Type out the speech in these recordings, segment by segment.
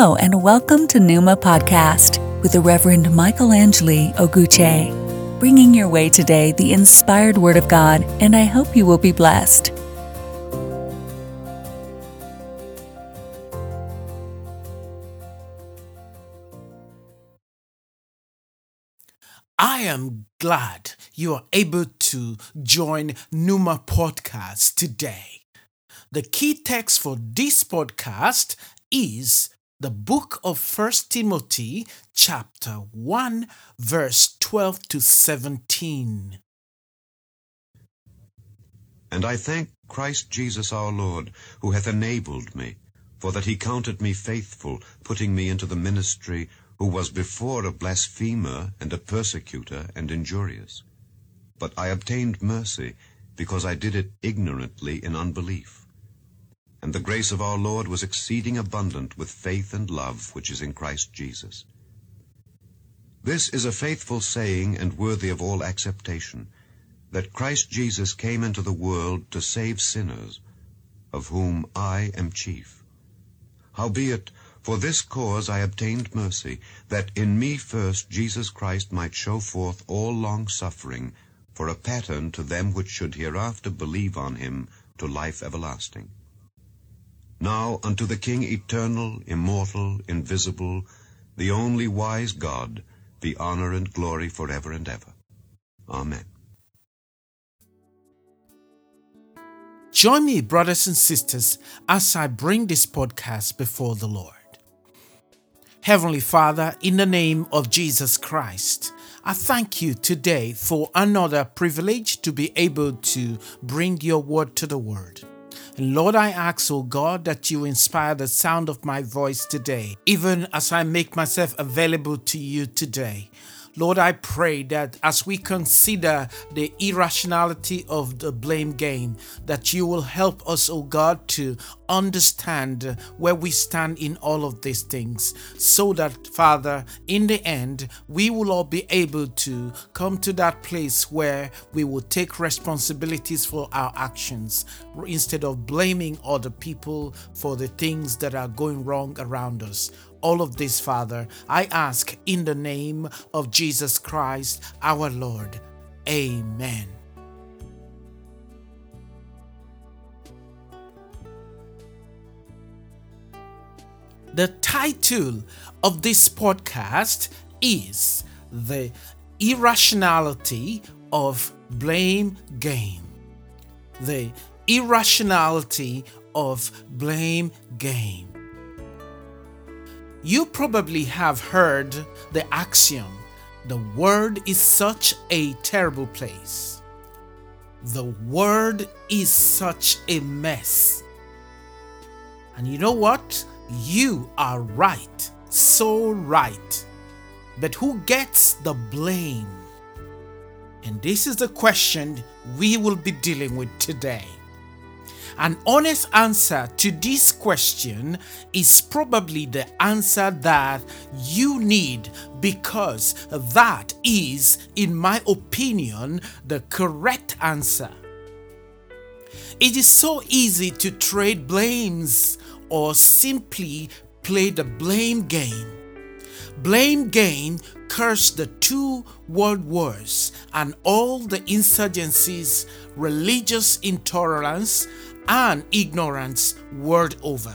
Hello, and welcome to Numa Podcast with the Reverend Michael Angeli Oguche, bringing your way today the inspired Word of God, and I hope you will be blessed. I am glad you are able to join Numa Podcast today. The key text for this podcast is the book of First Timothy chapter 1 verse 12 to 17. And I thank Christ Jesus our Lord, who hath enabled me, for that he counted me faithful, putting me into the ministry, who was before a blasphemer and a persecutor and injurious. But I obtained mercy, because I did it ignorantly in unbelief. And the grace of our Lord was exceeding abundant with faith and love which is in Christ Jesus. This is a faithful saying and worthy of all acceptation, that Christ Jesus came into the world to save sinners, of whom I am chief. Howbeit, for this cause I obtained mercy, that in me first Jesus Christ might show forth all long suffering, for a pattern to them which should hereafter believe on him to life everlasting. Now unto the King eternal, immortal, invisible, the only wise God, be honor and glory forever and ever. Amen. Join me, brothers and sisters, as I bring this podcast before the Lord. Heavenly Father, in the name of Jesus Christ, I thank you today for another privilege to be able to bring your word to the world. And Lord, I ask, oh God, that you inspire the sound of my voice today, even as I make myself available to you today. Lord, I pray that as we consider the irrationality of the blame game, that you will help us, oh God, to understand where we stand in all of these things, so that, Father, in the end, we will all be able to come to that place where we will take responsibilities for our actions instead of blaming other people for the things that are going wrong around us all of this, Father, I ask in the name of Jesus Christ, our Lord. Amen. The title of this podcast is The Irrationality of Blame Game. The Irrationality of Blame Game. You probably have heard the axiom the world is such a terrible place. The world is such a mess. And you know what? You are right. So right. But who gets the blame? And this is the question we will be dealing with today. An honest answer to this question is probably the answer that you need because that is, in my opinion, the correct answer. It is so easy to trade blames or simply play the blame game. Blame game cursed the two world wars and all the insurgencies, religious intolerance, and ignorance world over.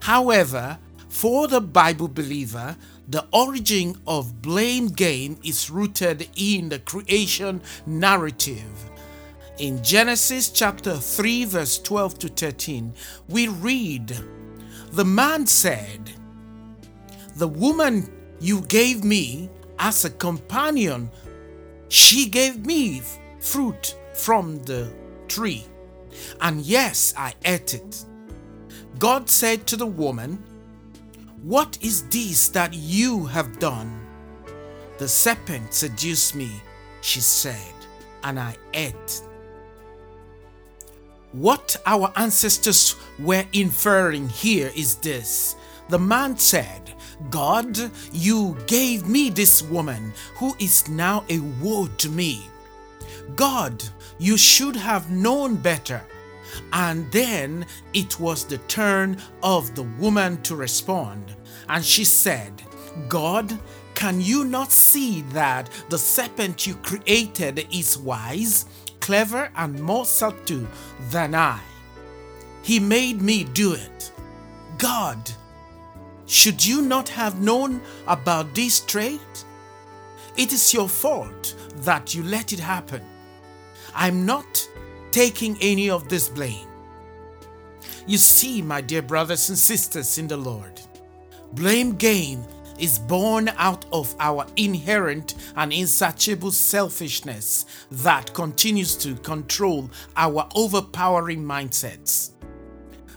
However, for the Bible believer, the origin of blame game is rooted in the creation narrative. In Genesis chapter 3, verse 12 to 13, we read The man said, The woman you gave me as a companion, she gave me fruit from the tree. And yes, I ate it. God said to the woman, What is this that you have done? The serpent seduced me, she said, and I ate. What our ancestors were inferring here is this the man said, God, you gave me this woman who is now a woe to me. God, you should have known better. And then it was the turn of the woman to respond. And she said, God, can you not see that the serpent you created is wise, clever, and more subtle than I? He made me do it. God, should you not have known about this trait? It is your fault that you let it happen. I'm not taking any of this blame. You see, my dear brothers and sisters in the Lord, blame game is born out of our inherent and insatiable selfishness that continues to control our overpowering mindsets.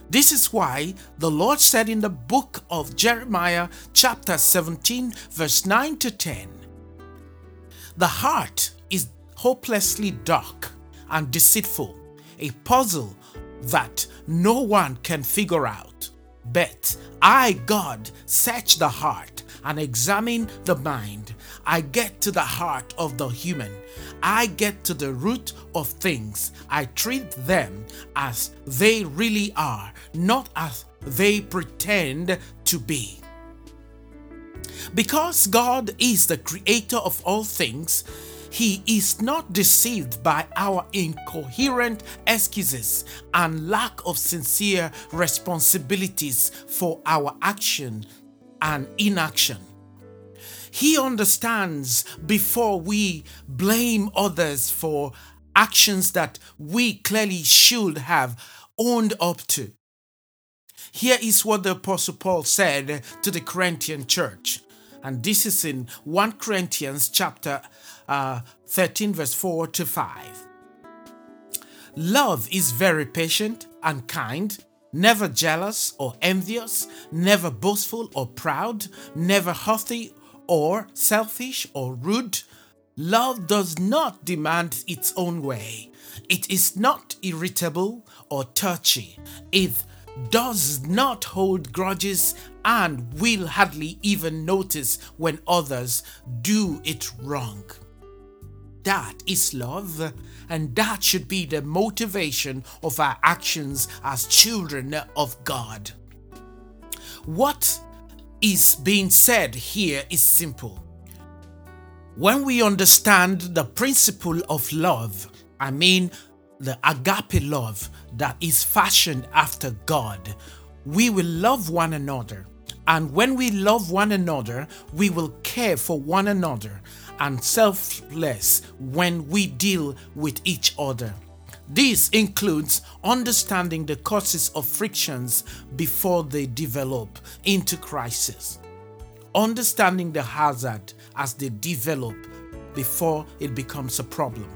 This is why the Lord said in the book of Jeremiah, chapter 17, verse 9 to 10 The heart hopelessly dark and deceitful, a puzzle that no one can figure out. But I, God, search the heart and examine the mind. I get to the heart of the human. I get to the root of things. I treat them as they really are, not as they pretend to be. Because God is the creator of all things, he is not deceived by our incoherent excuses and lack of sincere responsibilities for our action and inaction. He understands before we blame others for actions that we clearly should have owned up to. Here is what the Apostle Paul said to the Corinthian church. And this is in 1 Corinthians chapter uh, 13, verse 4 to 5. Love is very patient and kind, never jealous or envious, never boastful or proud, never haughty or selfish or rude. Love does not demand its own way. It is not irritable or touchy. It does not hold grudges and will hardly even notice when others do it wrong. That is love, and that should be the motivation of our actions as children of God. What is being said here is simple. When we understand the principle of love, I mean the agape love that is fashioned after God, we will love one another. And when we love one another, we will care for one another and selfless when we deal with each other. This includes understanding the causes of frictions before they develop into crisis, understanding the hazard as they develop before it becomes a problem.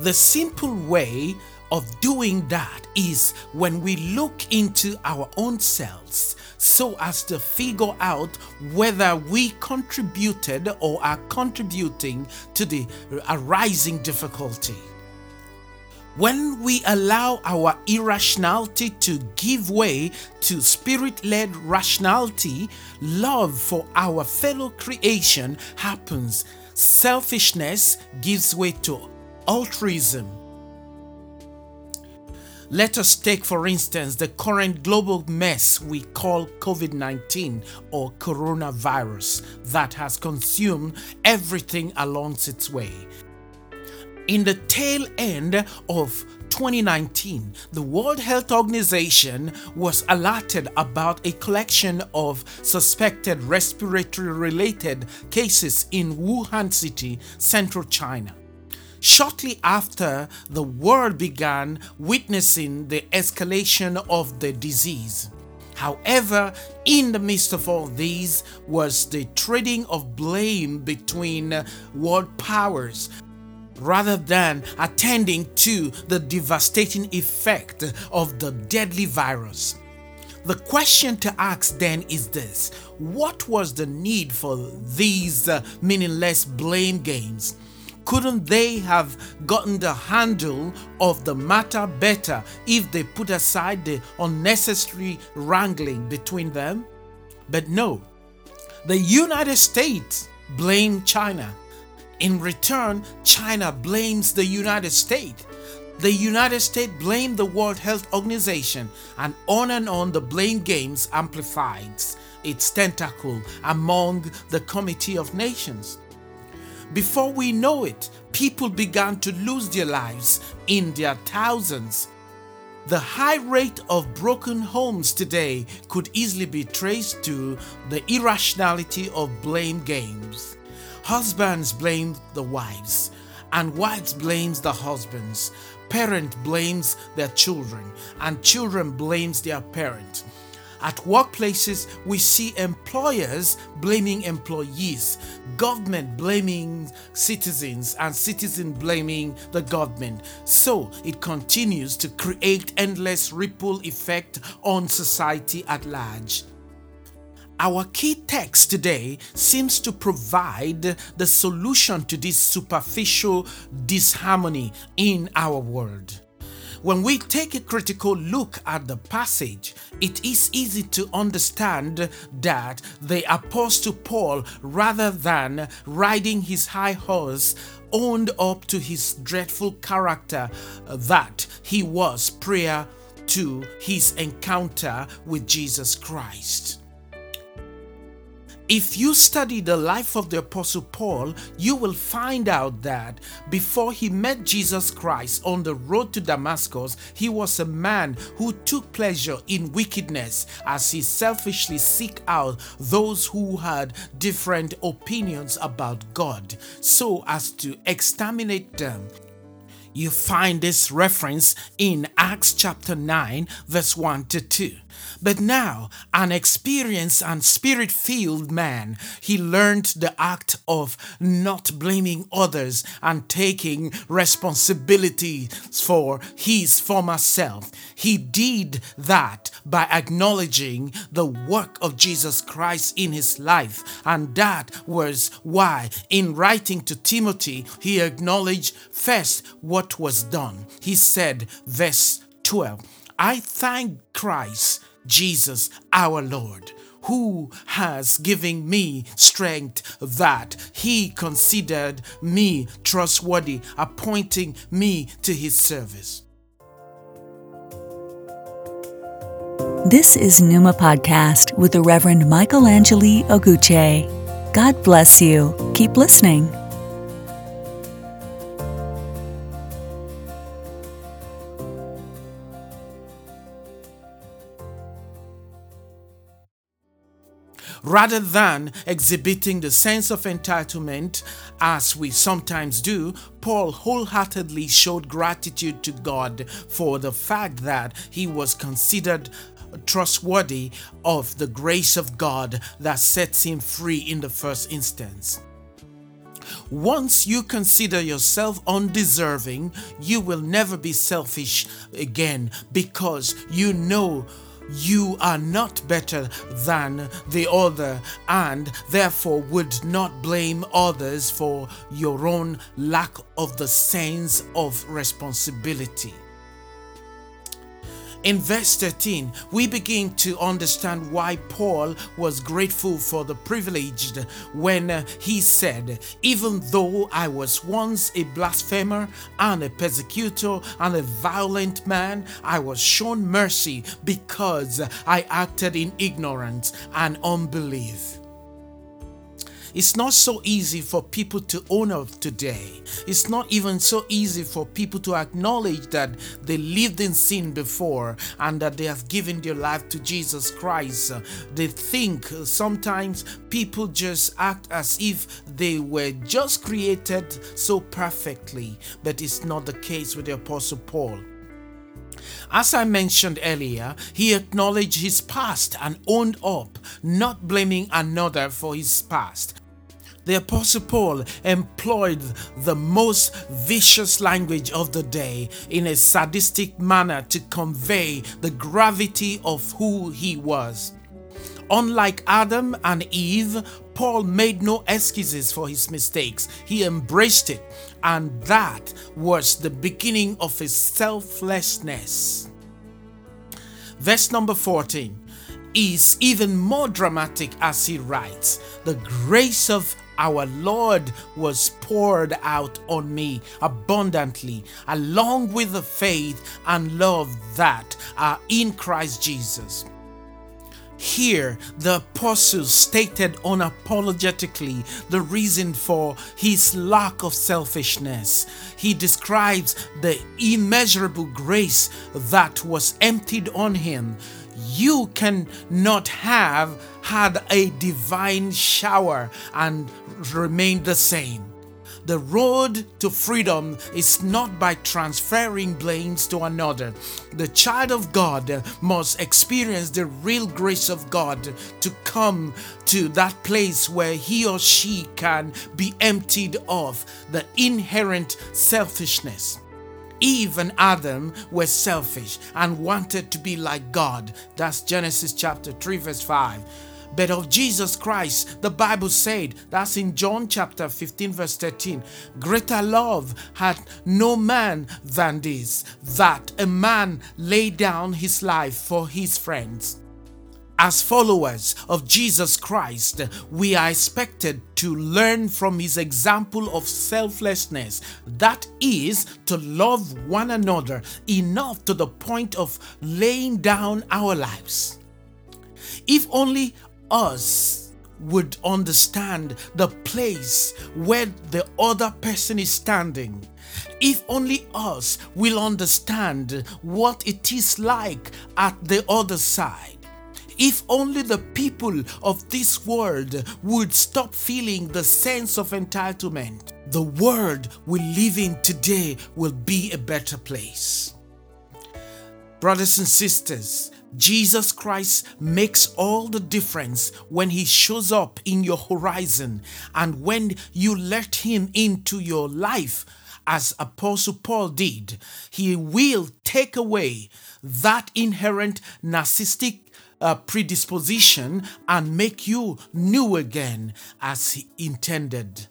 The simple way of doing that is when we look into our own selves so as to figure out whether we contributed or are contributing to the arising difficulty. When we allow our irrationality to give way to spirit led rationality, love for our fellow creation happens. Selfishness gives way to altruism let us take, for instance, the current global mess we call COVID 19 or coronavirus that has consumed everything along its way. In the tail end of 2019, the World Health Organization was alerted about a collection of suspected respiratory related cases in Wuhan City, central China shortly after the world began witnessing the escalation of the disease. However, in the midst of all these was the trading of blame between world powers. rather than attending to the devastating effect of the deadly virus. The question to ask then is this What was the need for these meaningless blame games? Couldn't they have gotten the handle of the matter better if they put aside the unnecessary wrangling between them? But no, the United States blamed China. In return, China blames the United States. The United States blamed the World Health Organization, and on and on the blame games amplifies its tentacle among the Committee of Nations. Before we know it, people began to lose their lives in their thousands. The high rate of broken homes today could easily be traced to the irrationality of blame games. Husbands blame the wives, and wives blames the husbands. Parent blames their children, and children blames their parent. At workplaces, we see employers blaming employees, government blaming citizens, and citizens blaming the government. So it continues to create endless ripple effect on society at large. Our key text today seems to provide the solution to this superficial disharmony in our world. When we take a critical look at the passage, it is easy to understand that the Apostle Paul, rather than riding his high horse, owned up to his dreadful character uh, that he was prior to his encounter with Jesus Christ. If you study the life of the Apostle Paul, you will find out that before he met Jesus Christ on the road to Damascus, he was a man who took pleasure in wickedness as he selfishly seek out those who had different opinions about God so as to exterminate them. You find this reference in Acts chapter 9, verse 1 to 2. But now, an experienced and spirit filled man, he learned the act of not blaming others and taking responsibility for his former self. He did that by acknowledging the work of Jesus Christ in his life. And that was why, in writing to Timothy, he acknowledged first what was done. He said, verse 12, I thank Christ Jesus our Lord, who has given me strength that he considered me trustworthy, appointing me to his service. This is Numa Podcast with the Reverend Michael Angeli Oguche. God bless you. Keep listening. Rather than exhibiting the sense of entitlement as we sometimes do, Paul wholeheartedly showed gratitude to God for the fact that he was considered trustworthy of the grace of God that sets him free in the first instance. Once you consider yourself undeserving, you will never be selfish again because you know you are not better than the other and therefore would not blame others for your own lack of the sense of responsibility. In verse 13, we begin to understand why Paul was grateful for the privilege when uh, he said, Even though I was once a blasphemer and a persecutor and a violent man, I was shown mercy because I acted in ignorance and unbelief. It's not so easy for people to own up today. It's not even so easy for people to acknowledge that they lived in sin before and that they have given their life to Jesus Christ. They think sometimes people just act as if they were just created so perfectly, but it's not the case with the Apostle Paul. As I mentioned earlier, he acknowledged his past and owned up, not blaming another for his past. The Apostle Paul employed the most vicious language of the day in a sadistic manner to convey the gravity of who he was. Unlike Adam and Eve, Paul made no excuses for his mistakes. He embraced it, and that was the beginning of his selflessness. Verse number 14 is even more dramatic as he writes The grace of our Lord was poured out on me abundantly, along with the faith and love that are in Christ Jesus. Here, the apostle stated unapologetically the reason for his lack of selfishness. He describes the immeasurable grace that was emptied on him. You cannot have had a divine shower and remain the same. The road to freedom is not by transferring blames to another. The child of God must experience the real grace of God to come to that place where he or she can be emptied of the inherent selfishness. Eve and Adam were selfish and wanted to be like God. That's Genesis chapter 3, verse 5 but of Jesus Christ. The Bible said, that's in John chapter 15, verse 13, greater love had no man than this, that a man lay down his life for his friends. As followers of Jesus Christ, we are expected to learn from his example of selflessness. That is, to love one another enough to the point of laying down our lives. If only us would understand the place where the other person is standing. If only us will understand what it is like at the other side. If only the people of this world would stop feeling the sense of entitlement, the world we live in today will be a better place. Brothers and sisters, Jesus Christ makes all the difference when He shows up in your horizon and when you let Him into your life, as Apostle Paul did. He will take away that inherent narcissistic uh, predisposition and make you new again as He intended.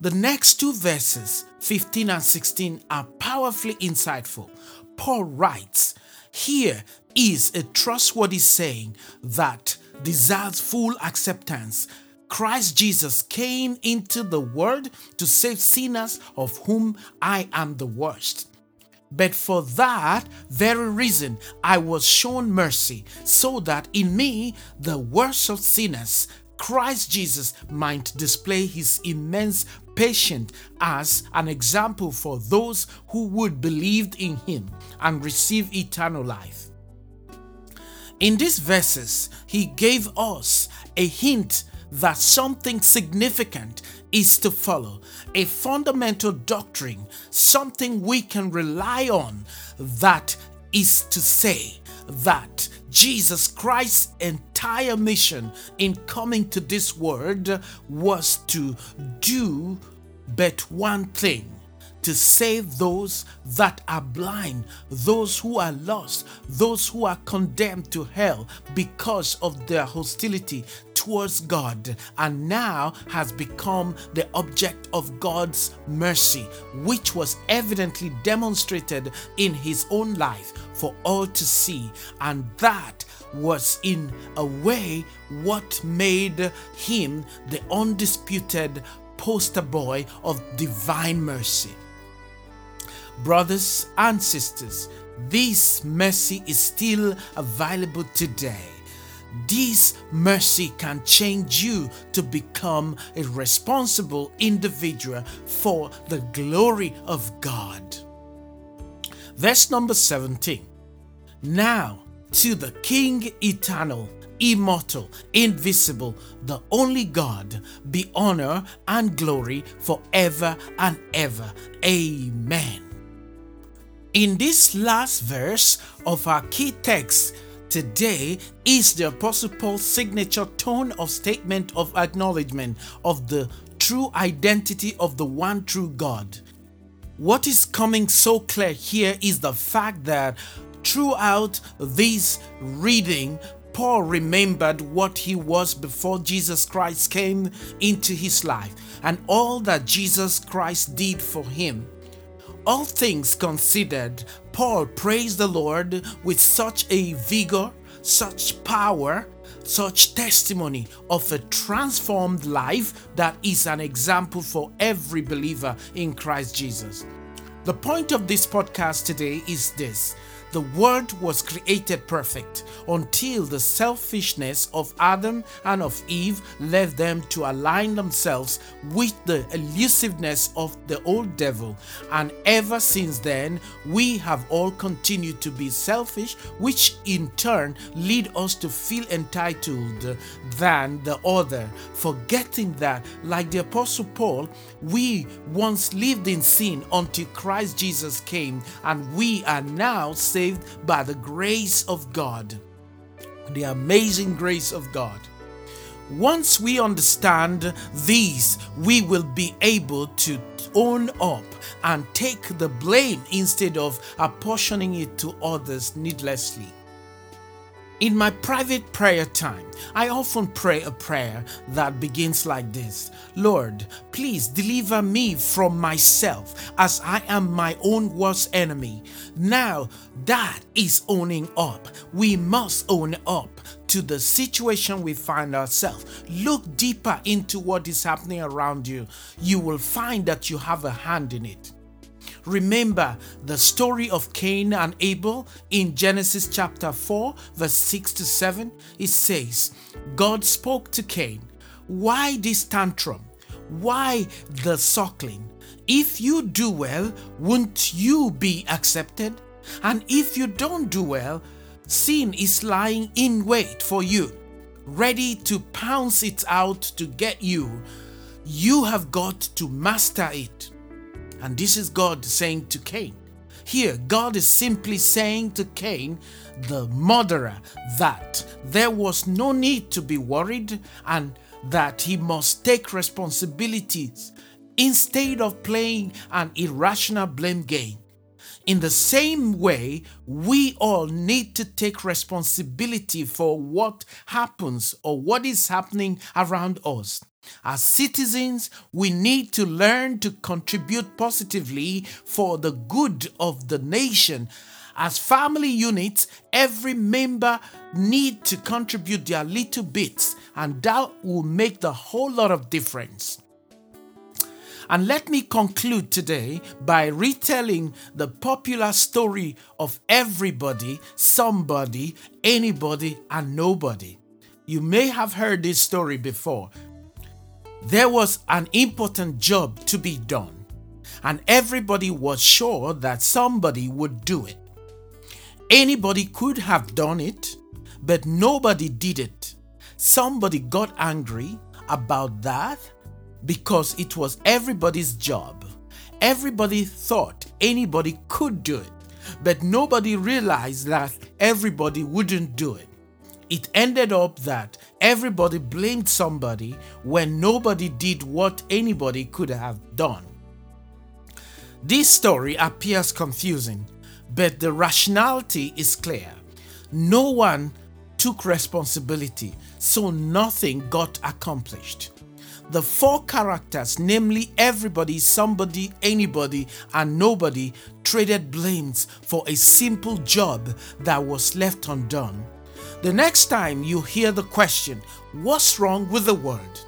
The next two verses, 15 and 16, are powerfully insightful. Paul writes, Here is a trustworthy saying that deserves full acceptance. Christ Jesus came into the world to save sinners, of whom I am the worst. But for that very reason, I was shown mercy, so that in me, the worst of sinners, Christ Jesus might display his immense patience as an example for those who would believe in him and receive eternal life. In these verses, he gave us a hint that something significant is to follow, a fundamental doctrine, something we can rely on, that is to say that Jesus Christ's entire mission in coming to this world was to do but one thing to save those that are blind, those who are lost, those who are condemned to hell because of their hostility towards God, and now has become the object of God's mercy, which was evidently demonstrated in his own life for all to see, and that was in a way what made him the undisputed poster boy of divine mercy. Brothers and sisters, this mercy is still available today. This mercy can change you to become a responsible individual for the glory of God. Verse number 17. Now to the King eternal, immortal, invisible, the only God, be honor and glory forever and ever. Amen. In this last verse of our key text, today is the Apostle Paul's signature tone of statement of acknowledgement of the true identity of the one true God. What is coming so clear here is the fact that throughout this reading, Paul remembered what he was before Jesus Christ came into his life and all that Jesus Christ did for him. All things considered, Paul praised the Lord with such a vigor, such power, such testimony of a transformed life that is an example for every believer in Christ Jesus. The point of this podcast today is this the Word was created perfect until the selfishness of Adam and of Eve led them to align themselves with the elusiveness of the old devil. And ever since then, we have all continued to be selfish, which in turn lead us to feel entitled than the other, forgetting that, like the Apostle Paul, we once lived in sin until Christ Jesus came, and we are now saved by the grace of God. The amazing grace of God. Once we understand these, we will be able to own up and take the blame instead of apportioning it to others needlessly. In my private prayer time, I often pray a prayer that begins like this Lord, please deliver me from myself as I am my own worst enemy. Now, that is owning up. We must own up to the situation we find ourselves. Look deeper into what is happening around you. You will find that you have a hand in it. Remember the story of Cain and Abel in Genesis chapter 4, verse 6 to 7? It says, God spoke to Cain, Why this tantrum? Why the suckling? If you do well, won't you be accepted? And if you don't do well, sin is lying in wait for you, ready to pounce it out to get you. You have got to master it. And this is God saying to Cain. Here, God is simply saying to Cain, the murderer, that there was no need to be worried and that he must take responsibilities instead of playing an irrational blame game. In the same way, we all need to take responsibility for what happens or what is happening around us. As citizens, we need to learn to contribute positively for the good of the nation. As family units, every member need to contribute their little bits and that will make the whole lot of difference. And let me conclude today by retelling the popular story of everybody, somebody, anybody, and nobody. You may have heard this story before, there was an important job to be done, and everybody was sure that somebody would do it. Anybody could have done it, but nobody did it. Somebody got angry about that because it was everybody's job. Everybody thought anybody could do it, but nobody realized that everybody wouldn't do it it ended up that everybody blamed somebody when nobody did what anybody could have done. This story appears confusing, but the rationality is clear. No one took responsibility, so nothing got accomplished. The four characters, namely everybody, somebody, anybody, and nobody, traded blames for a simple job that was left undone. The next time you hear the question, What's wrong with the world?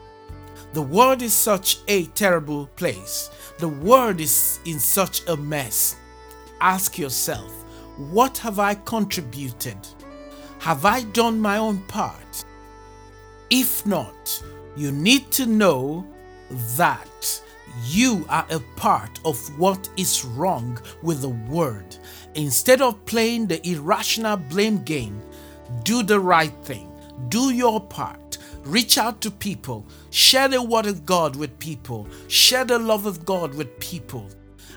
The world is such a terrible place. The world is in such a mess. Ask yourself, What have I contributed? Have I done my own part? If not, you need to know that you are a part of what is wrong with the world. Instead of playing the irrational blame game, do the right thing, do your part, reach out to people, share the word of God with people, share the love of God with people,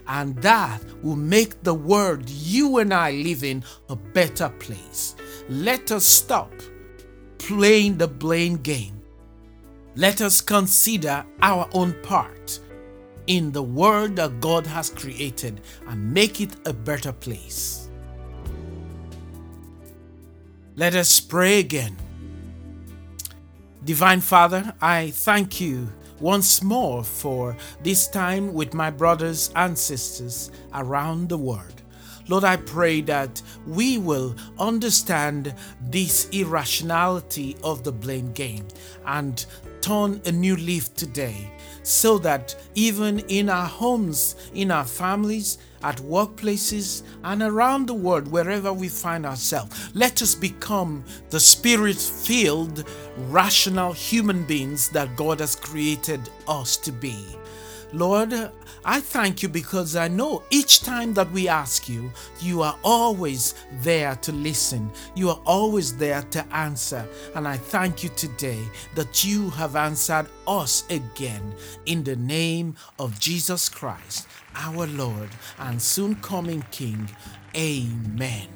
and that will make the world you and I live in a better place. let us stop playing the blame game. Let us consider our own part in the world that God has created and make it a better place. Let us pray again. Divine Father, I thank you once more for this time with my brothers and sisters around the world. Lord, I pray that we will understand this irrationality of the blame game and turn a new leaf today so that even in our homes, in our families, at workplaces, and around the world, wherever we find ourselves, let us become the spirit filled, rational human beings that God has created us to be. Lord, I thank you because I know each time that we ask you, you are always there to listen. You are always there to answer. And I thank you today that you have answered us again in the name of Jesus Christ, our Lord and soon coming King. Amen.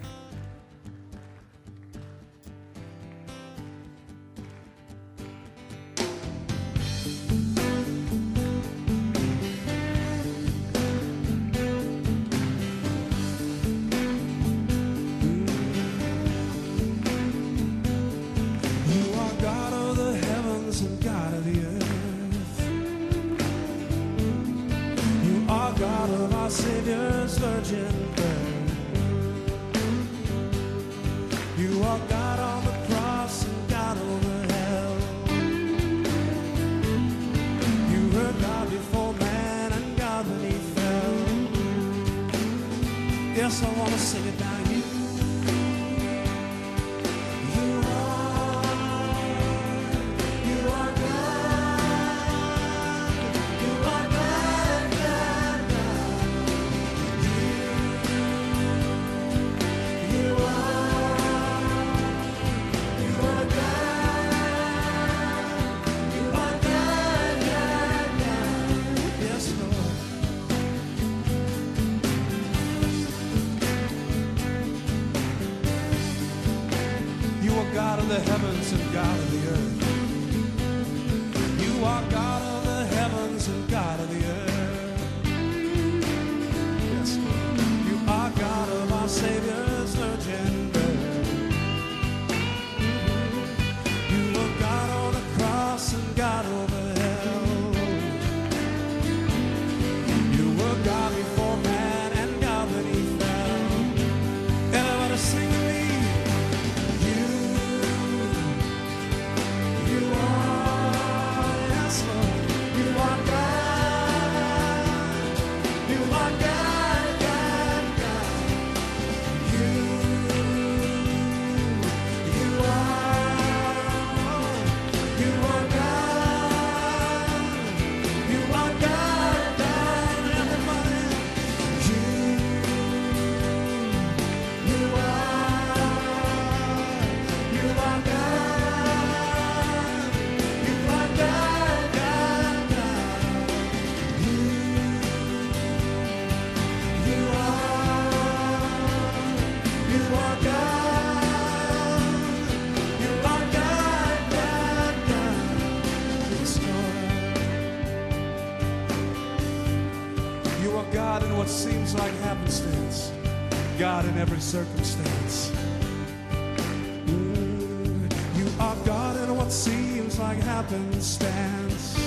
God in every circumstance. Mm, You are God in what seems like happenstance.